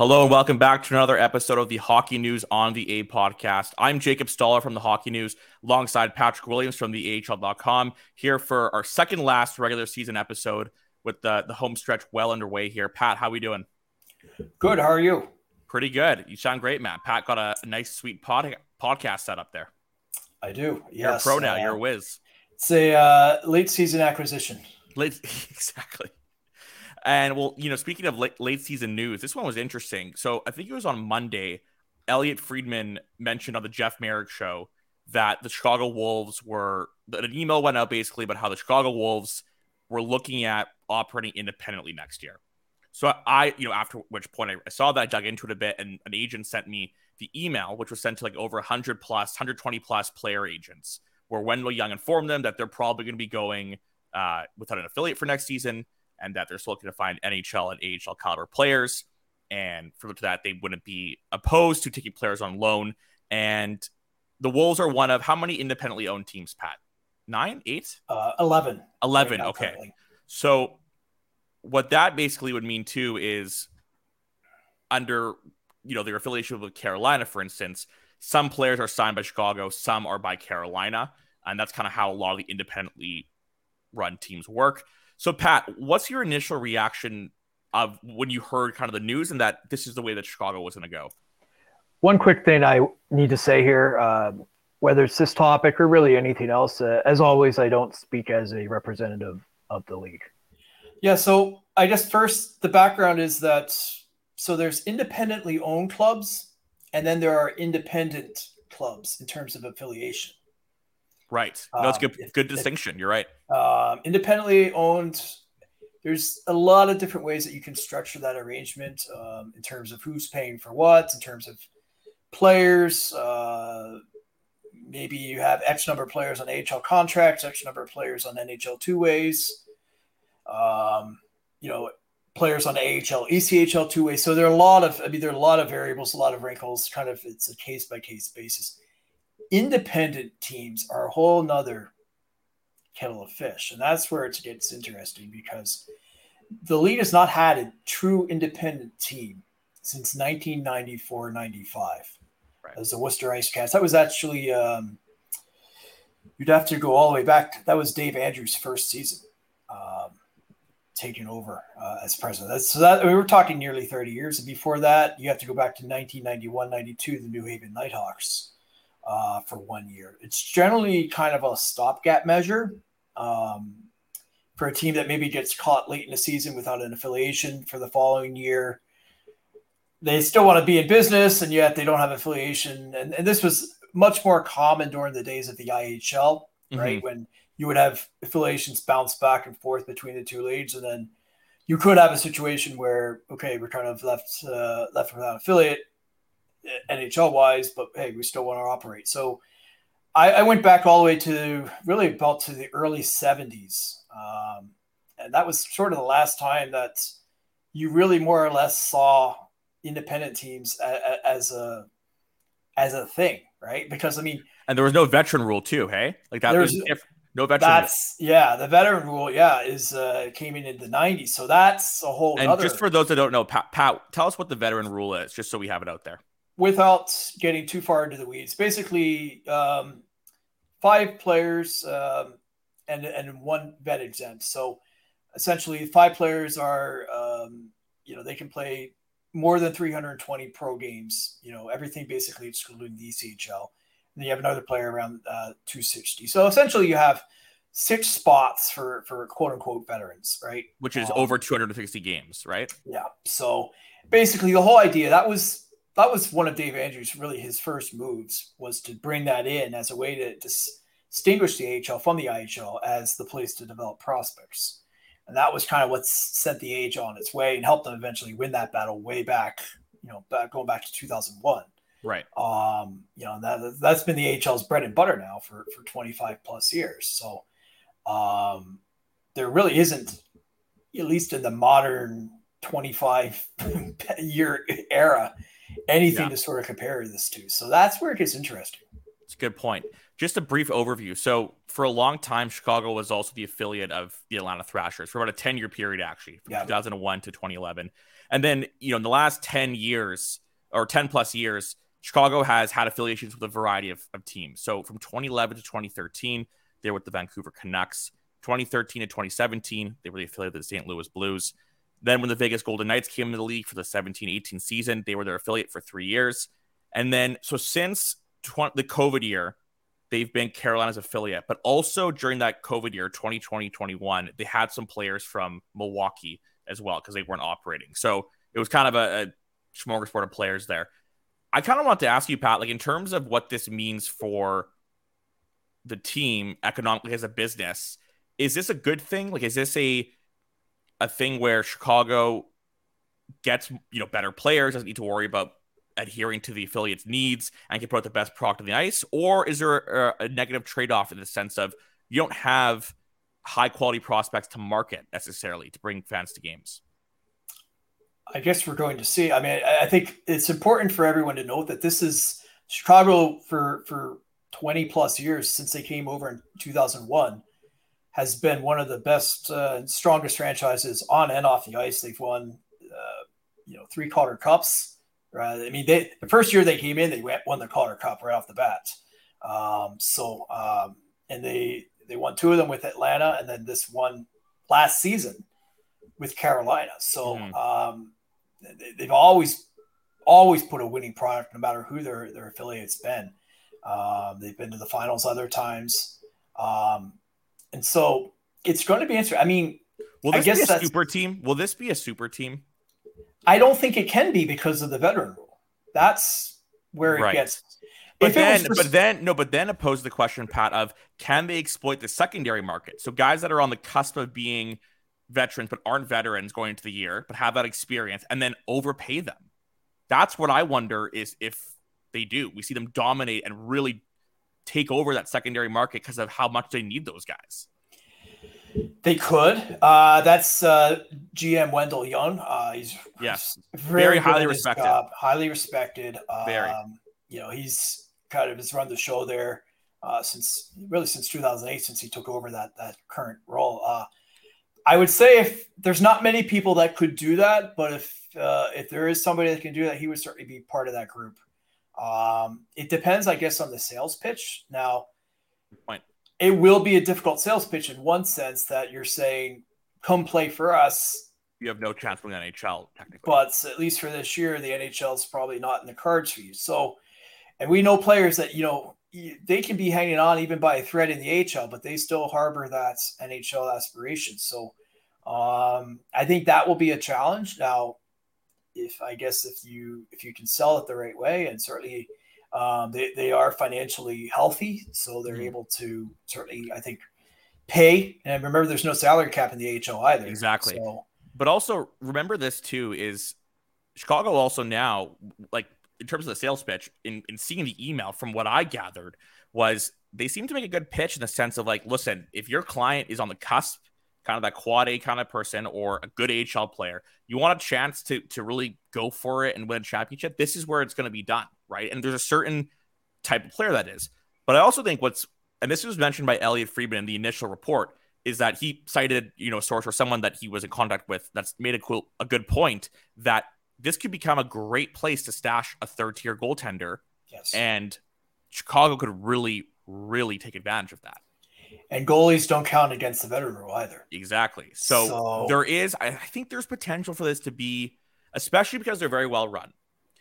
Hello and welcome back to another episode of the Hockey News on the A podcast. I'm Jacob Stoller from the Hockey News alongside Patrick Williams from the AHL.com here for our second last regular season episode with the, the home stretch well underway here. Pat, how are we doing? Good. How are you? Pretty good. You sound great, man. Pat got a, nice, sweet pod, podcast set up there. I do. Yes. You're a pro now. Uh, You're a whiz. It's a uh, late season acquisition. Late, exactly. And well, you know, speaking of late, late season news, this one was interesting. So I think it was on Monday. Elliotte Friedman mentioned on the Jeff Marek show that the Chicago Wolves were that an email went out basically about how the Chicago Wolves were looking at operating independently next year. So I, you know, after which point I, saw that, I dug into it a bit, and an agent sent me the email, which was sent to like over 100 plus, 120 plus player agents, where Wendell Young informed them that they're probably going to be going uh, without an affiliate for next season and that they're still looking to find NHL and AHL caliber players. And for that, they wouldn't be opposed to taking players on loan. And the Wolves are one of how many independently owned teams, Pat? Nine, eight? Uh, 11. 11. right okay. currently. So, what that basically would mean too is under you know their affiliation with Carolina, for instance, some players are signed by Chicago, some are by Carolina, and that's kind of how a lot of the independently run teams work. So, Pat, what's your initial reaction of when you heard kind of the news and that this is the way that Chicago was going to go? One quick thing I need to say here, uh, whether it's this topic or really anything else, uh, as always, I don't speak as a representative of the league. Yeah. So I guess first the background is that so there's independently owned clubs, and then there are independent clubs in terms of affiliation. Right. No, that's Um, good. good distinction. You're right. Um, independently owned, there's a lot of different ways that you can structure that arrangement um, in terms of who's paying for what, in terms of players. Uh, maybe you have X number of players on AHL contracts, X number of players on NHL two ways. Um, you know, players on AHL, ECHL two ways. So there are a lot of, I mean, there are a lot of variables, a lot of wrinkles. Kind of, it's a case by case basis. Independent teams are a whole nother kettle of fish. And that's where it gets interesting because the league has not had a true independent team since 1994 95 Right. as the Worcester Ice Cats. That was actually, um, you'd have to go all the way back. That was Dave Andrews' first season um, taking over uh, as president. That's, so that we were talking nearly 30 years. And before that, you have to go back to 1991 92, the New Haven Nighthawks uh, for one year. It's generally kind of a stopgap measure um, for a team that maybe gets caught late in the season without an affiliation for the following year. They still want to be in business, and yet they don't have affiliation. And, and this was much more common during the days of the IHL, right? When you would have affiliations bounce back and forth between the two leagues, and then you could have a situation where okay, we're kind of left uh, left without affiliate NHL wise, but hey, we still want to operate. So I, I went back all the way to really about to the early 70s. Um, and that was sort of the last time that you really more or less saw independent teams a, a, as a as a thing, right? Because I mean, And there was no veteran rule too. Hey, like that was diff- no veteran. rule. that's yeah, the veteran rule, yeah, is uh, came in in the 90s. So that's a whole And other just for those that don't know, Pat, Pat, tell us what the veteran rule is, just so we have it out there. Without getting too far into the weeds, basically um, five players um, and and one vet exempt. So essentially, five players are um, you know they can play more than 320 pro games. You know everything basically excluding the ECHL. And then you have another player around uh, 260. So essentially, you have six spots for for quote unquote veterans, right? Which is Um, over 260 games, right? yeah. So basically, the whole idea that was that was one of Dave Andrews' really his first moves was to bring that in as a way to distinguish the AHL from the IHL as the place to develop prospects, and that was kind of what sent the AHL on its way and helped them eventually win that battle way back, you know, back going back to 2001. Right. Um, you know, that that's been the AHL's bread and butter now for for 25 plus years. So um, there really isn't, at least in the modern 25 year era, anything yeah. to sort of compare this to. So that's where it gets interesting. It's a good point. Just a brief overview. So, for a long time, Chicago was also the affiliate of the Atlanta Thrashers for about a 10 year period, actually, from yeah. 2001 to 2011. And then, you know, in the last 10 years or 10 plus years, Chicago has had affiliations with a variety of, of teams. So, from 2011 to 2013, they're with the Vancouver Canucks. 2013 to 2017, they were the affiliate of the St. Louis Blues. Then, when the Vegas Golden Knights came into the league for the 17 18 season, they were their affiliate for three years. And then, so since tw- the COVID year, they've been Carolina's affiliate. But also during that COVID year, 2020 21, they had some players from Milwaukee as well because they weren't operating. So it was kind of a, a smorgasbord of players there. I kind of want to ask you, Pat, like in terms of what this means for the team economically as a business, is this a good thing? Like, is this a a thing where Chicago gets you know better players, doesn't need to worry about adhering to the affiliate's needs and can put out the best product on the ice? Or is there a, a negative trade off in the sense of you don't have high quality prospects to market necessarily to bring fans to games? I guess we're going to see. I mean, I think it's important for everyone to note that this is Chicago for for 20 plus years since they came over in 2001 has been one of the best uh, strongest franchises on and off the ice. They've won, uh, you know, three Calder Cups. Right? I mean, they the first year they came in, they went, won the Calder Cup right off the bat. Um, so, um, and they they won two of them with Atlanta, and then this one last season with Carolina. So, mm. um, they, have always always put a winning product, no matter who their their affiliates been. Um, they've been to the finals other times, um, and so it's going to be interesting. I mean, will this I guess be a super team? Will this be a super team? I don't think it can be because of the veteran rule. That's where it right. gets. But then, for... but then, no, but then oppose the question, Pat, of can they exploit the secondary market? So guys that are on the cusp of being veterans but aren't veterans going into the year, but have that experience, and then overpay them. That's what I wonder is if they do. We see them dominate and really take over that secondary market because of how much they need those guys. They could. Uh, that's uh, GM Wendell Young. Uh, he's yes, very, highly respected. Job, highly respected. Um, very. You know, he's kind of has run the show there uh, since really since 2008, since he took over that that current role. Uh, I would say if there's not many people that could do that, but if uh, if there is somebody that can do that, he would certainly be part of that group. Um, it depends, I guess, on the sales pitch. Now, point it will be a difficult sales pitch in one sense that you're saying, come play for us. You have no chance from the NHL, technically. But at least for this year, the NHL is probably not in the cards for you. So, and we know players that, you know, they can be hanging on even by a thread in the AHL, but they still harbor that NHL aspiration. So, um, I think that will be a challenge. Now, if I guess if you if you can sell it the right way, and certainly um, they, they are financially healthy, so they're mm-hmm. able to certainly, I think, pay. And remember, there's no salary cap in the AHL either. Exactly. So, but also remember this too is Chicago also now like in terms of the sales pitch in, in seeing the email from what I gathered was they seem to make a good pitch in the sense of like, listen, if your client is on the cusp, kind of that quad A kind of person or a good AHL player, you want a chance to to really go for it and win a championship. This is where it's going to be done right? And there's a certain type of player that is. But I also think what's and this was mentioned by Elliotte Friedman in the initial report is that he cited, you know, a source or someone that he was in contact with that's made a cool a good point that this could become a great place to stash a third tier goaltender. Yes. And Chicago could really, really take advantage of that. And goalies don't count against the veteran rule either. Exactly. So, so... there is, I think there's potential for this to be, especially because they're very well run.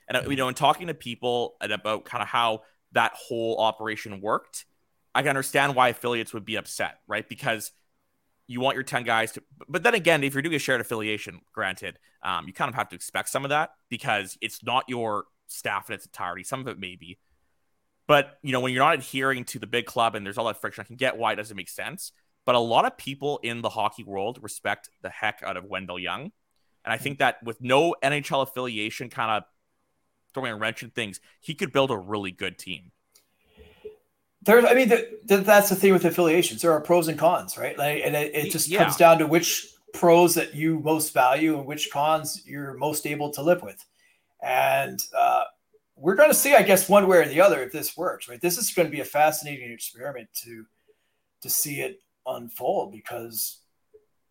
And uh, you know, in talking to people about kind of how that whole operation worked, I can understand why affiliates would be upset, right? Because you want your 10 guys to but then again if you're doing a shared affiliation granted um, you kind of have to expect some of that because it's not your staff in its entirety some of it may be but you know when you're not adhering to the big club and there's all that friction i can get why it doesn't make sense but a lot of people in the hockey world respect the heck out of wendell young and i think that with no nhl affiliation kind of throwing a wrench in things, he could build a really good team. There's, I mean, the, the, that's the thing with affiliations. There are pros and cons, right? Like, and it, it just Yeah. comes down to which pros that you most value and which cons you're most able to live with. And uh, we're going to see, I guess, one way or the other if this works. Right? This is going to be a fascinating experiment to to see it unfold because,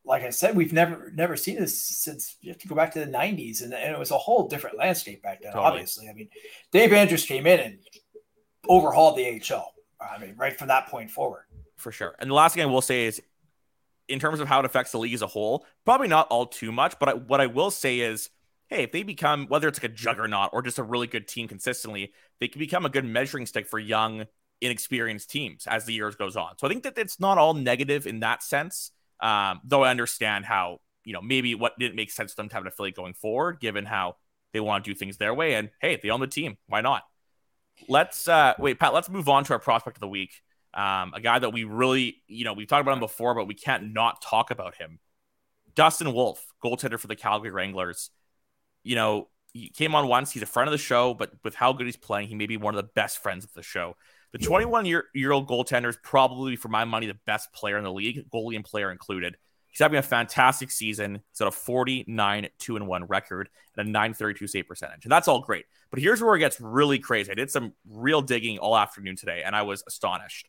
like I said, we've never never seen this since you have to go back to the '90s, and, and it was a whole different landscape back then. Totally. Obviously, I mean, Dave Andrews came in and overhauled the AHL. I mean, right from that point forward. for sure. And the last thing I will say is, in terms of how it affects the league as a whole, probably not all too much. But I, what I will say is, hey, if they become whether it's like a juggernaut or just a really good team consistently, they can become a good measuring stick for young, inexperienced teams as the years goes on. So I think that it's not all negative in that sense. Um, though I understand how you know maybe what didn't make sense for them to have an affiliate going forward, given how they want to do things their way. And hey, they own the team. Why not? Let's uh wait, Pat. Let's move on to our prospect of the week. Um, a guy that we really, you know, we've talked about him before, but we can't not talk about him. Dustin Wolf, goaltender for the Calgary Wranglers. You know, he came on once. He's a friend of the show, but with how good he's playing, he may be one of the best friends of the show. The 21 year, year old goaltender is probably, for my money, the best player in the league, goalie and player included. He's having a fantastic season. He's at a 49 2 and 1 record and a 932 save percentage. And that's all great. But here's where it gets really crazy. I did some real digging all afternoon today, and I was astonished.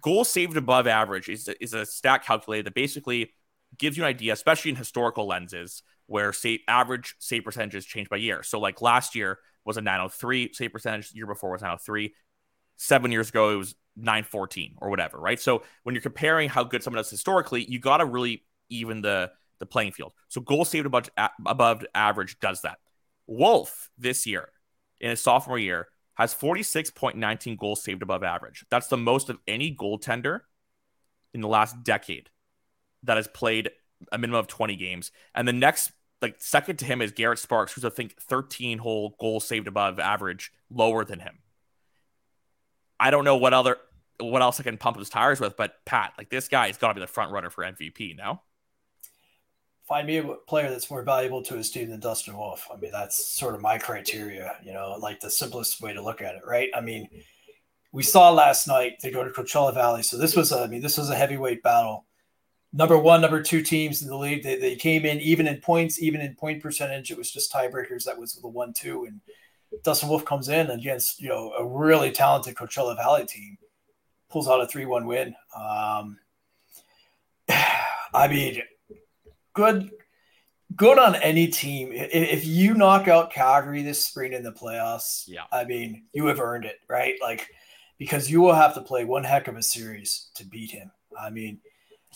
Goal saved above average is, is a stat calculator that basically gives you an idea, especially in historical lenses, where save, average save percentages change by year. So, like last year was a 903 save percentage, year before was 903. Seven years ago, it was 914 or whatever, right? So, when you're comparing how good someone does historically, you got to really even the, the playing field. So, goal saved above, above average does that. Wolf this year, in his sophomore year, has 46.19 goals saved above average. That's the most of any goaltender in the last decade that has played a minimum of 20 games. And the next, like second to him is Garrett Sparks, who's I think 13 whole goals saved above average, lower than him. I don't know what other what else I can pump his tires with, but Pat, like this guy has got to be the front runner for MVP now. Find me a player that's more valuable to his team than Dustin Wolf. I mean, that's sort of my criteria, you know, like the simplest way to look at it, right? I mean, we saw last night they go to Coachella Valley. So this was, a, I mean, this was a heavyweight battle. Number one, number two teams in the league. They, they came in even in points, even in point percentage. It was just tiebreakers. That was the one, two. And Dustin Wolf comes in against, you know, a really talented Coachella Valley team, pulls out a 3 1 win. Um, I mean, good good on any team. If you knock out Calgary this spring in the playoffs, Yeah. I mean, you have earned it, right? Like because you will have to play one heck of a series to beat him. I mean,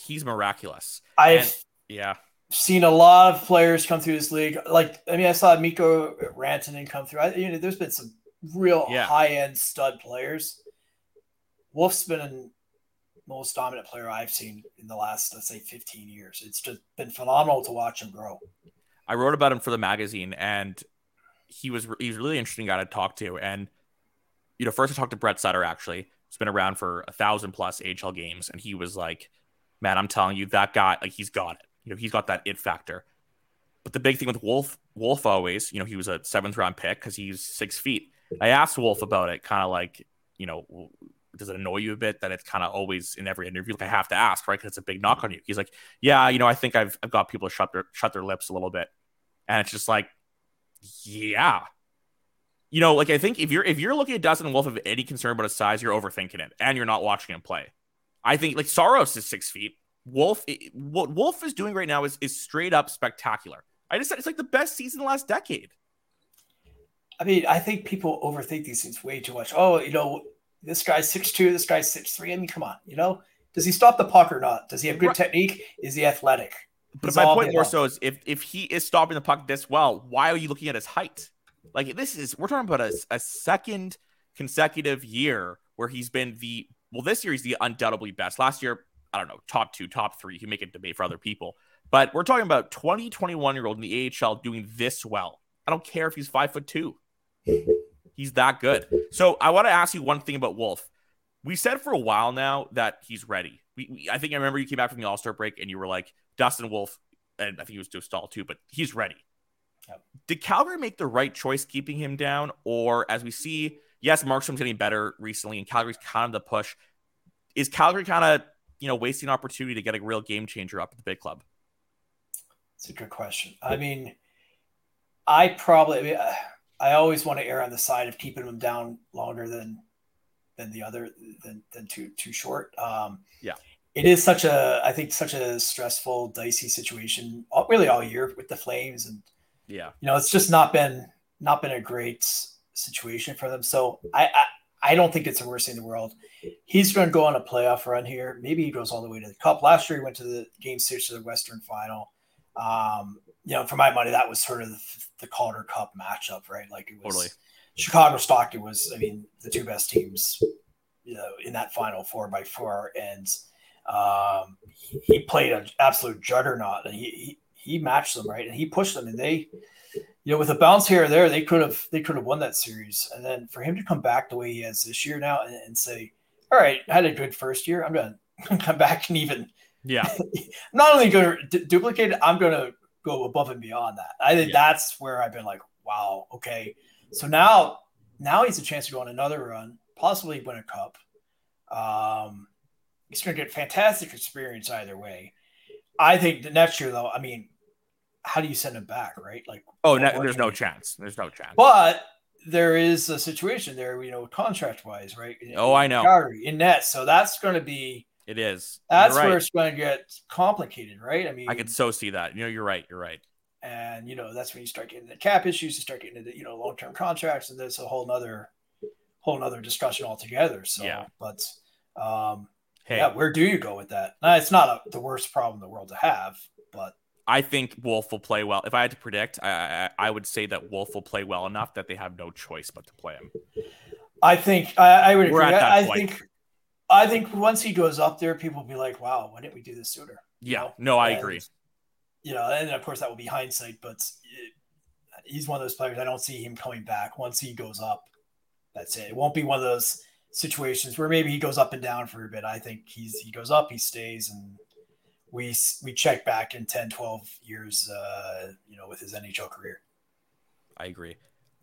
He's miraculous. I've And- Yeah. seen a lot of players come through this league. Like, I mean, I saw Mikko Rantanen come through. I, you know, there's been some real Yeah. high end stud players. Wolf's been the most dominant player I've seen in the last, let's say, 15 years. It's just been phenomenal to watch him grow. I wrote about him for the magazine, and he was he was a really interesting guy to talk to. And you know, first I talked to Brett Sutter. Actually, he's been around for a thousand plus AHL games, and he was like, "Man, I'm telling you, that guy, like, he's got it. You know, he's got that it factor." But the big thing with Wolf, Wolf always, you know, he was a seventh round pick because he's six feet. I asked Wolf about it, kind of like, you know, does it annoy you a bit that it's kind of always in every interview? Like I have to ask, right? Because it's a big knock on you. He's like, yeah, you know, I think I've I've got people to shut their shut their lips a little bit, and it's just like, yeah, you know, like I think if you're if you're looking at Dustin Wolf of any concern about his size, you're overthinking it, and you're not watching him play. I think like Saros is six feet. Wolf, what Wolf is doing right now is is straight up spectacular. I just said it's like the best season in the last decade. I mean, I think people overthink these things way too much. Oh, you know, this guy's six two, this guy's six three. I mean, come on, you know, does he stop the puck or not? Does he have good Right. technique? Is he athletic? But my point more so is if if he is stopping the puck this well, why are you looking at his height? Like this is we're talking about a, a second consecutive year where he's been the well this year he's the undoubtedly best. Last year, I don't know, top two, top three. You can make a debate for other people. But we're talking about 20, 21 year old in the AHL doing this well. I don't care if he's five foot two. He's that good. So I want to ask you one thing about Wolf. We said for a while now that he's ready. We, we I think I remember you came back from the All Star break and you were like Dustin Wolf, and I think he was Dostal too, but he's ready. Yep. Did Calgary make the right choice keeping him down? Or as we see, yes, Markstrom's getting better recently, and Calgary's kind of the push. Is Calgary kind of, you know, wasting opportunity to get a real game changer up at the big club? It's a good question. I mean, I probably, I, mean, I always want to err on the side of keeping them down longer than than the other than than too too short. Um, yeah, it is such a I think such a stressful, dicey situation, all, really all year with the Flames, and yeah, you know it's just not been not been a great situation for them. So I I, I don't think it's the worst thing in the world. He's going to go on a playoff run here. Maybe he goes all the way to the Cup. Last year he went to the Game Six of the Western Final. Um, you know, for my money, that was sort of the, the Calder Cup matchup, right? Like it was totally. Chicago Stockton was, I mean, the two best teams, you know, in that final four by four, and um, he, he, played an absolute juggernaut, and he, he he matched them right, and he pushed them, and they, you know, with a bounce here or there, they could have they could have won that series, and then for him to come back the way he has this year now, and, and say, all right, I had a good first year, I'm gonna come back and even yeah, not only going to d- duplicate it, I'm going to go above and beyond that. I think yeah. that's where I've been like, wow, okay. So now, now he's a chance to go on another run, possibly win a cup. Um, he's going to get fantastic experience either way. I think the next year, though, I mean, how do you send him back, right? Like, oh, no, there's no chance. There's no chance. But there is a situation there, you know, contract wise, right? Oh, I know. Calgary, in net, so that's going to be it is. That's right. where it's going to get complicated, right? I mean, I could so see that. You know, you're right. You're right. And you know, that's when you start getting the cap issues, you start getting into you know long term contracts, and there's a whole nother whole nother discussion altogether. So, yeah. but um, hey, yeah, where do you go with that? Now, it's not a, the worst problem in the world to have, I think Wolf will play well. If I had to predict, I, I, I would say that Wolf will play well enough that they have no choice but to play him. I think I, I would agree. I, I think I think once he goes up there, people will be like, "Wow, why didn't we do this sooner?" Yeah, know? no, I and, agree. You know, and of course that will be hindsight, but it, he's one of those players. I don't see him coming back once he goes up. That's it. It won't be one of those situations where maybe he goes up and down for a bit. I think he's he goes up, he stays, and we we check back in 10, 12 years, uh, you know, with his NHL career. I agree.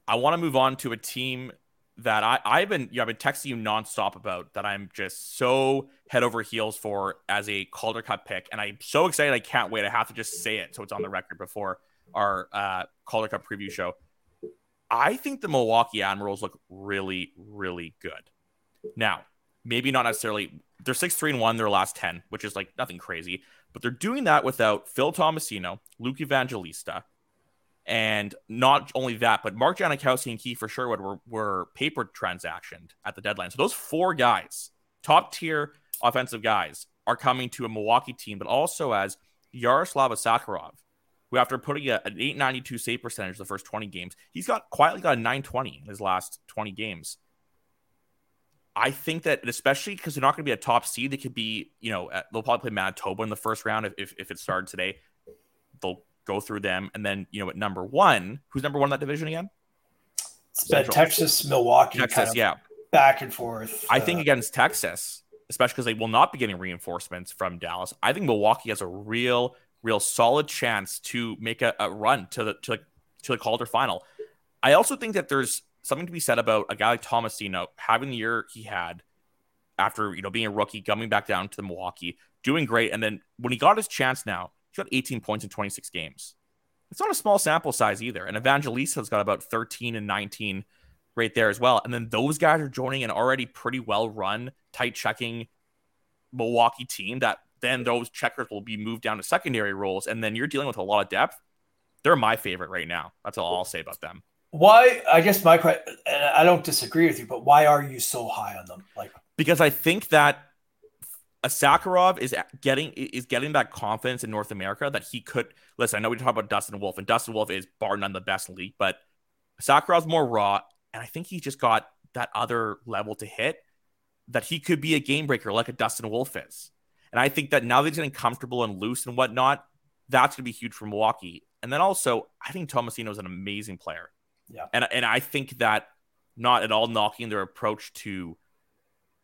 I want to move on to a team that I, I've been you know, I've been texting you nonstop about that I'm just so head over heels for as a Calder Cup pick, and I'm so excited I can't wait. I have to just say it so it's on the record before our uh, Calder Cup preview show. I think the Milwaukee Admirals look really, really good. Now, maybe not necessarily they're six three and one their last ten, which is like nothing crazy, but they're doing that without Phil Tomasino, Luke Evangelista, and not only that, but Mark Jankowski and Kiefer Sherwood were, were paper transactioned at the deadline. So those four guys, top tier offensive guys, are coming to a Milwaukee team, but also as Yaroslav Askarov, who after putting a, an 892 save percentage the first 20 games, he's got quietly got a 920 in his last 20 games. I think that, especially because they're not going to be a top seed, they could be, you know, they'll probably play Manitoba in the first round if, if, if it started today. They'll go through them, and then you know at number one, who's number one in that division again? Texas, Milwaukee, Texas, kind of yeah, back and forth. I uh, think against Texas, especially because they will not be getting reinforcements from Dallas. I think Milwaukee has a real, real solid chance to make a, a run to the to the, to the Calder final. I also think that there's something to be said about a guy like Tomasino having the year he had after you know being a rookie, coming back down to the Milwaukee, doing great, and then when he got his chance now, He's got 18 points in 26 games. It's not a small sample size either. And Evangelista's got about 13 and 19 right there as well. And then those guys are joining an already pretty well run, tight checking Milwaukee team that then those checkers will be moved down to secondary roles. And then you're dealing with a lot of depth. They're my favorite right now. That's all I'll say about them. Why? I guess my question, I don't disagree with you, but why are you so high on them? Like, because I think that a Askarov is getting is getting that confidence in North America that he could listen. I know we talk about Dustin Wolf, and Dustin Wolf is bar none the best league, but Askarov's more raw, and I think he just got that other level to hit that he could be a game breaker like a Dustin Wolf is. And I think that now that he's getting comfortable and loose and whatnot, that's going to be huge for Milwaukee. And then also, I think Tomasino is an amazing player. Yeah. And, and I think that not at all knocking their approach to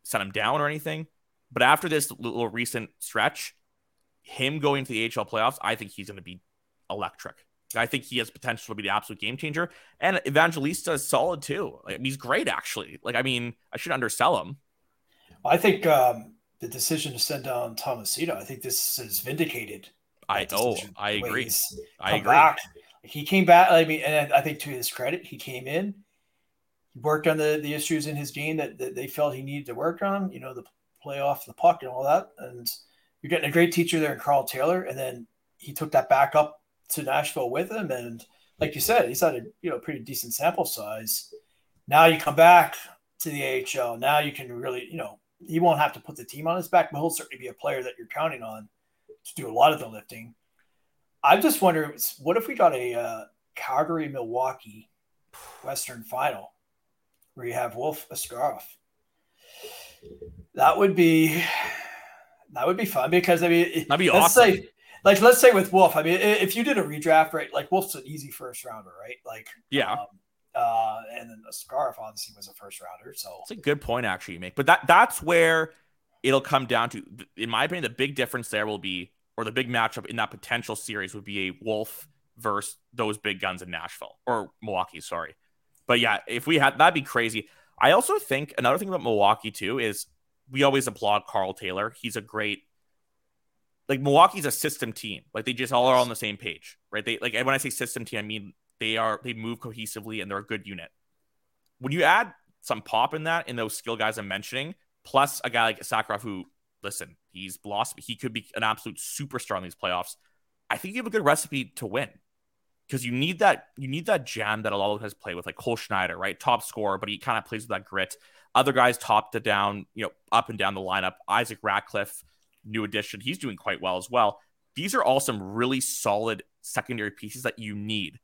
set him down or anything, but after this little recent stretch, him going to the AHL playoffs, I think he's going to be electric. I think he has potential to be the absolute game changer. And Evangelista is solid too. Like, he's great, actually. Like, I mean, I should undersell him. I think um, the decision to send down Tomasino, I think this is vindicated. I oh, I agree. I agree. Back. He came back. I mean, and I think to his credit, he came in, worked on the, the issues in his game that, that they felt he needed to work on. You know, the play off the puck and all that. And you're getting a great teacher there in Karl Taylor, and then he took that back up to Nashville with him. And like you said, he's had a you know pretty decent sample size. Now you come back to the AHL. Now you can really, you know, he won't have to put the team on his back, but he'll certainly be a player that you're counting on to do a lot of the lifting. I'm just wondering, what if we got a uh, Calgary Milwaukee Western Final where you have Wolf Askarov? That would be that would be fun because I mean that'd be awesome. Say, like let's say with Wolf, I mean if you did a redraft, right? Like Wolf's an easy first rounder, right? Like yeah. Um, uh, and then the scarf obviously was a first rounder. So it's a good point actually you make. But that that's where it'll come down to, in my opinion, the big difference there will be, or the big matchup in that potential series would be a Wolf versus those big guns in Nashville or Milwaukee. Sorry, but yeah, if we had that'd be crazy. I also think another thing about Milwaukee too is we always applaud Karl Taylor. He's a great like Milwaukee's a system team. Like they just all are on the same page, right? They like when I say system team, I mean they are they move cohesively and they're a good unit. When you add some pop in that in those skill guys I'm mentioning, plus a guy like Askarov who listen, he's blossomed. He could be an absolute superstar in these playoffs. I think you have a good recipe to win because you need that you need that jam that a lot of guys play with, like Cole Schneider, right? Top scorer, but he kind of plays with that grit. Other guys top to down, you know, up and down the lineup. Isaac Ratcliffe, new addition, he's doing quite well as well. These are all some really solid secondary pieces that you need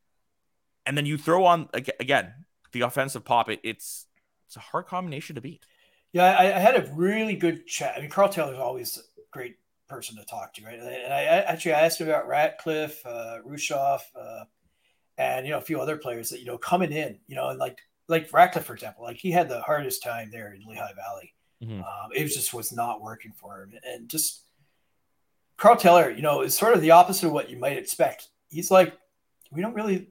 and then you throw on again the offensive pop. It, it's it's a hard combination to beat. Yeah, I, I, had a really good chat. I mean, Karl Taylor is always a great person to talk to, right? And I, I actually I asked him about Ratcliffe, uh, Rushoff, uh, and you know a few other players that you know coming in, you know, and like like Ratcliffe, for example, like he had the hardest time there in Lehigh Valley. Mm-hmm. Um, it was just was not working for him, and just Karl Taylor, you know, is sort of the opposite of what you might expect. He's like, we don't really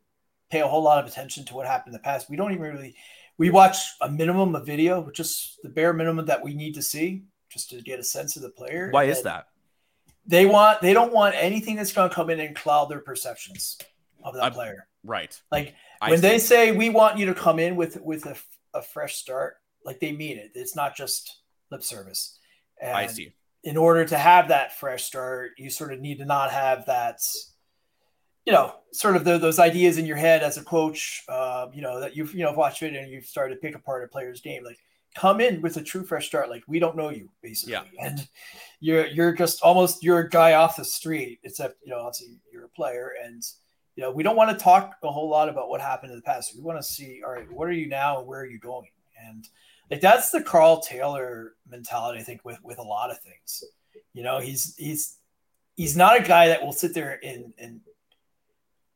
pay a whole lot of attention to what happened in the past. We don't even really we watch a minimum of video, just the bare minimum that we need to see just to get a sense of the player. Why is that? They want they don't want anything that's going to come in and cloud their perceptions of that I, player. Right. Like I when see. they say we want you to come in with with a, a fresh start, like they mean it. It's not just lip service. And I see. In order to have that fresh start, you sort of need to not have that you know, sort of the, those ideas in your head as a coach, uh, you know, that you've, you know, watched it and you've started to pick apart a player's game. Like come in with a true fresh start. Like we don't know you basically. Yeah. And you're, you're just almost, you're a guy off the street, except, you know, obviously you're a player and, you know, we don't want to talk a whole lot about what happened in the past. We want to see, all right, what are you now and where are you going? And like, that's the Karl Taylor mentality, I think, with, with a lot of things, you know, he's, he's, he's not a guy that will sit there and, and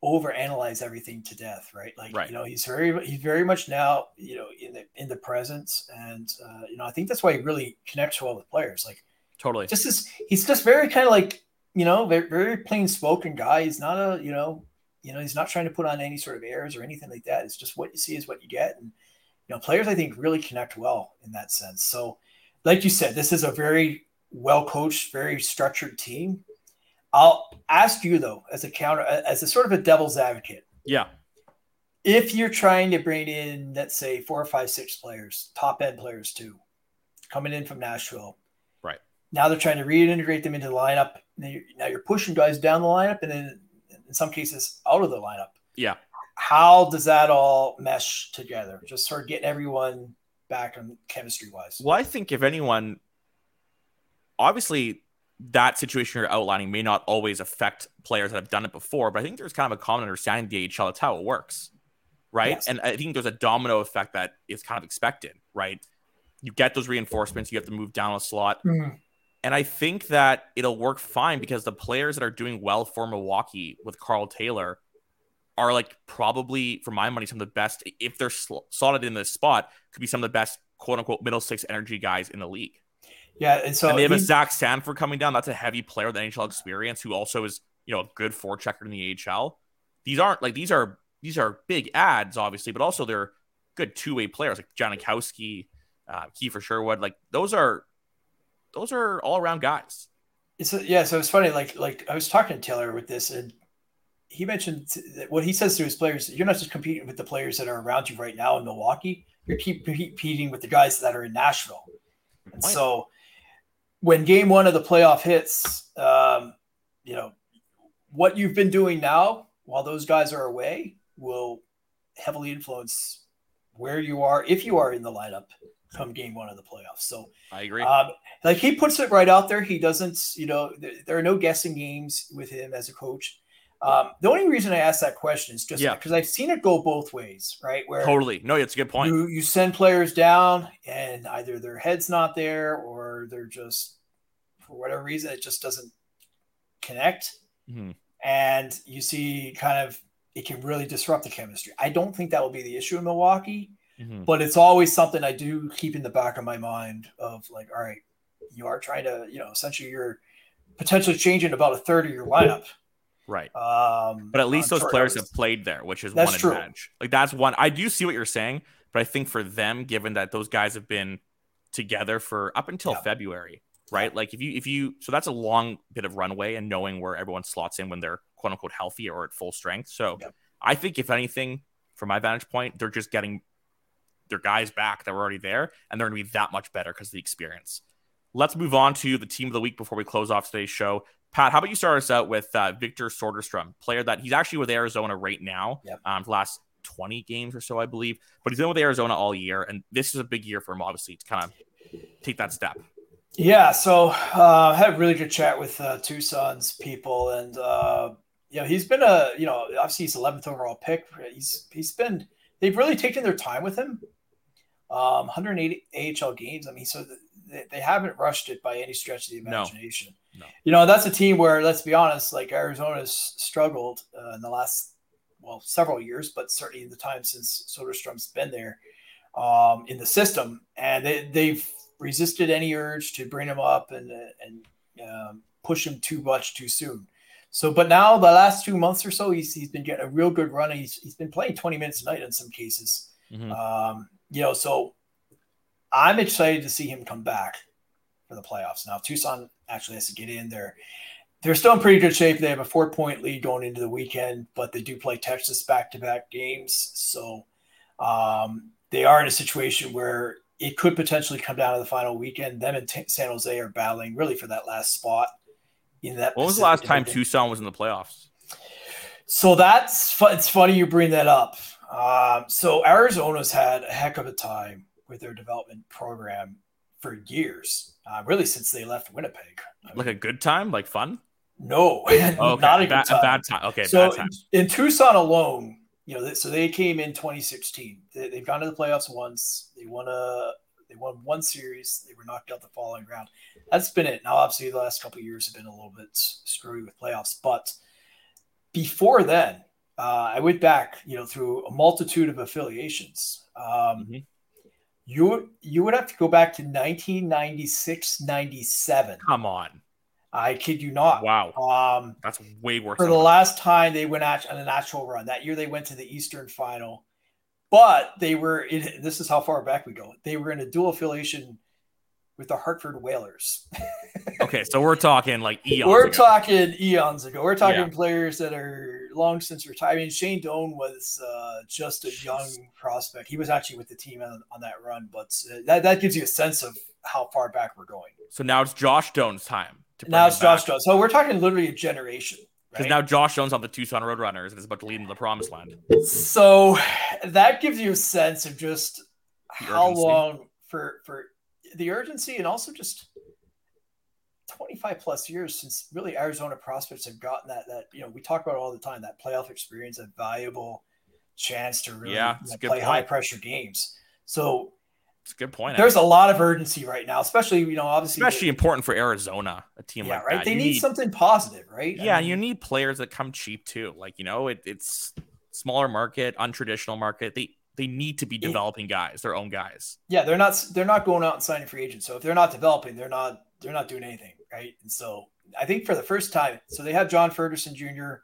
over analyze everything to death, right? Like, right. you know, he's very, he's very much now, you know, in the, in the presence. And, uh, you know, I think that's why he really connects well with players. Like totally just this, he's just very kind of like, you know, very, very plain spoken guy. He's not a, you know, you know, he's not trying to put on any sort of airs or anything like that. It's just what you see is what you get. And, you know, players, I think really connect well in that sense. So like you said, this is a very well coached, very structured team I'll ask you though, as a counter, as a sort of a devil's advocate. Yeah. If you're trying to bring in, let's say, four or five, six players, top end players too, coming in from Nashville. Right. Now they're trying to reintegrate them into the lineup. Now you're, now you're pushing guys down the lineup and then in some cases out of the lineup. Yeah. How does that all mesh together? Just sort of getting everyone back on chemistry wise. Well, I think if anyone, obviously that situation you're outlining may not always affect players that have done it before, but I think there's kind of a common understanding the AHL. That's how it works, right? Yes. And I think there's a domino effect that is kind of expected, right? You get those reinforcements, you have to move down a slot. Mm-hmm. And I think that it'll work fine because the players that are doing well for Milwaukee with Karl Taylor are like probably, for my money, some of the best. If they're slotted in this spot, could be some of the best quote unquote middle six energy guys in the league. Yeah, and so and they have he, a Zach Sanford coming down. That's a heavy player with NHL experience who also is you know a good forechecker in the AHL. these aren't like these are these are big ads, obviously, but also they're good two way players like Jankowski, uh, Kiefer Sherwood. Like those are those are all around guys. It's a, yeah. So it's funny. Like like I was talking to Taylor with this, and he mentioned that what he says to his players: you're not just competing with the players that are around you right now in Milwaukee. You're keep competing with the guys that are in Nashville. And so when game one of the playoff hits, um, you know what you've been doing now while those guys are away will heavily influence where you are if you are in the lineup come game one of the playoffs. So I agree. Um, like he puts it right out there. He doesn't, you know, th- there are no guessing games with him as a coach. Um, the only reason I ask that question is just Yeah. because I've seen it go both ways, right? Where totally. No, it's a good point. you you send players down and either their head's not there or they're just for whatever reason it just doesn't connect Mhm. and you see kind of it can really disrupt the chemistry. I don't think that will be the issue in Milwaukee, Mhm. but it's always something I do keep in the back of my mind of like, all right, you are trying to, you know, essentially you're potentially changing about a third of your lineup. Right. Um, But at least those players have played there, which is That's one true. advantage. Like that's one. I do see what you're saying, but I think for them, given that those guys have been together for up until Yeah. February, right? Like if you if you so that's a long bit of runway and knowing where everyone slots in when they're quote unquote healthy or at full strength. So Yeah. I think if anything, from my vantage point, they're just getting their guys back that were already there, and they're going to be that much better because of the experience. Let's move on to the team of the week before we close off today's show. Pat, how about you start us out with uh, Victor Soderstrom, player that he's actually with Arizona right now, Yep. um, for the last 20 games or so, I believe. But he's been with Arizona all year, and this is a big year for him, obviously, to kind of take that step. Yeah, so uh, I had a really good chat with uh, Tucson's people, and uh, you know he's been a you know obviously he's 11th overall pick. He's he's been they've really taken their time with him. Um, 180 AHL games. I mean, so they, they haven't rushed it by any stretch of the imagination. No. You know that's a team where let's be honest, like Arizona's struggled uh, in the last well several years, but certainly in the time since Soderstrom's been there um, in the system, and they, they've resisted any urge to bring him up and and um, push him too much too soon. So, but now the last two months or so, he's he's been getting a real good run. He's he's been playing 20 minutes a night in some cases. Mhm. Um, you know, so I'm excited to see him come back for the playoffs. Now, Tucson actually has to get in there. They're still in pretty good shape. They have a four point lead going into the weekend, but they do play Texas back to back games. So um, they are in a situation where it could potentially come down to the final weekend. Them and T- San Jose are battling really for that last spot in that. When was the last time. Tucson was in the playoffs? So that's fu- it's funny you bring that up. Um, so Arizona's had a heck of a time with their development program for years, uh, really since they left Winnipeg. I mean, Like a good time, like fun? no, Oh, okay. not a good bad, time. A bad time. Okay, so bad time. in Tucson alone, you know, so they came in 2016. They, they've gone to the playoffs once. They won a they won one series. They were knocked out the following round. That's been it. Now, obviously, the last couple of years have been a little bit screwy with playoffs, but before then, uh, I went back, you know, through a multitude of affiliations. Um, Mhm. You would you would have to go back to 1996, 97. Come on. I kid you not. Wow. Um, That's way worse. for the that. last time they went at, on an actual run. That year they went to the Eastern Final, but they were in. This is how far back we go. They were in a dual affiliation with the Hartford Whalers. Okay, so we're talking like eons. We're ago. talking eons ago. We're talking Yeah. players that are long since retired. I mean, Shane Doan was uh, just a young prospect. He was actually with the team on, on that run, but uh, that, that gives you a sense of how far back we're going. So now it's Josh Doan's time. To Now it's Josh Doan. So we're talking literally a generation. Because right? now Josh Doan's on the Tucson Roadrunners and is about to lead into the promised land. So that gives you a sense of just The how urgency. long for for the urgency and also just 25 plus years since really Arizona prospects have gotten that that you know we talk about it all the time that playoff experience a valuable chance to really Yeah, you know, play point. high pressure games. So It's a good point. there's a lot of urgency right now, especially you know obviously especially important for Arizona, a team yeah like right that. they You need, something positive right I Yeah, mean, you need players that come cheap too. Like you know, it, it's smaller market, untraditional market. They they need to be developing guys, their own guys. yeah they're not they're not going out and signing free agents so if they're not developing they're not they're not doing anything right and so i think for the first time so they have john ferguson jr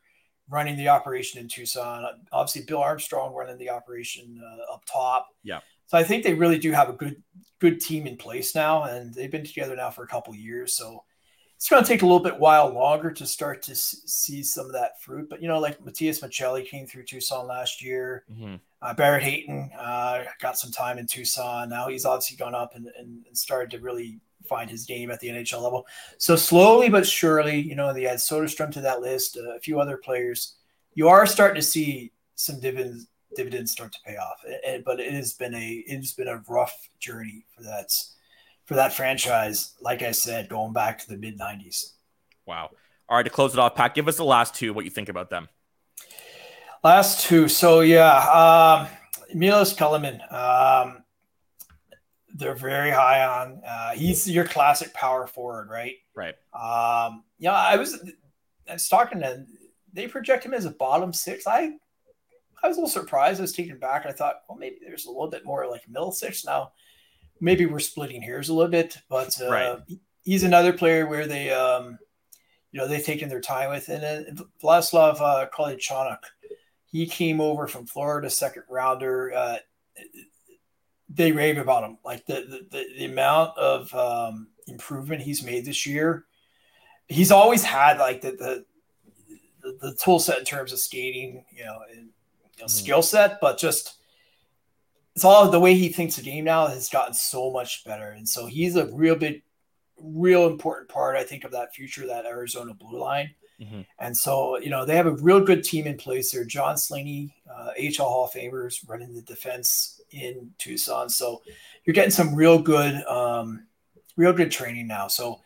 running the operation in Tucson. Obviously, Bill Armstrong running the operation uh, up top. Yeah. So I think they really do have a good good team in place now, and they've been together now for a couple years. So it's going to take a little bit while longer to start to see some of that fruit. But you know, like Matias Maccelli came through Tucson last year. Mm-hmm. Uh, Barrett Hayton uh, got some time in Tucson. Now he's obviously gone up and, and, started to really find his game at the NHL level. So slowly but surely, you know, they add Soderstrom to that list, uh, a few other players. You are starting to see some dividends dividends start to pay off. It, but it has been a it has been a rough journey for that for that franchise. Like I said, going back to the mid '90s. Wow. All right, to close it off, Pat, give us the last two. What you think about them? Last two. So yeah, um, Milos Kelemen. Um, they're very high on. Uh, he's your classic power forward, right? Right. Um, yeah, I was I was talking to they project him as a bottom six. I I was a little surprised. I was taken back. I thought, well, maybe there's a little bit more like middle six now. Maybe we're splitting hairs a little bit, but uh, right. he's another player where they, um, you know, they've taken their time with. And then Vladislav uh, Kolyachonok, he came over from Florida, second rounder. Uh, they rave about him, like the the, the amount of um, improvement he's made this year. He's always had like the the the, the tool set in terms of skating, you know, and you know, mm-hmm. skill set, but just it's all the way he thinks the game now has gotten so much better. And so he's a real big, real important part, I think, of that future, that Arizona blue line. Mm-hmm. And so, you know, they have a real good team in place there. John Slaney, uh, AHL Hall of Famers running the defense in Tucson. So you're getting some real good, um, real good training now. So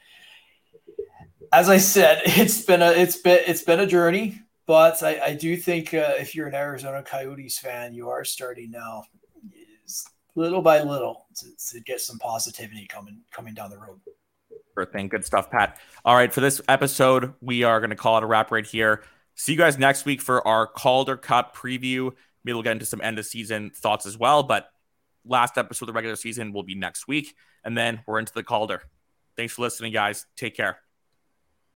as I said, it's been a, it's been, it's been a journey. But I, I do think uh, if you're an Arizona Coyotes fan, you are starting now, little by little, to, to get some positivity coming coming down the road. Sure thing. Good stuff, Pat. All right, for this episode, we are going to call it a wrap right here. See you guys next week for our Calder Cup preview. Maybe we'll get into some end of season thoughts as well. But last episode of the regular season will be next week. And then we're into the Calder. Thanks for listening, guys. Take care.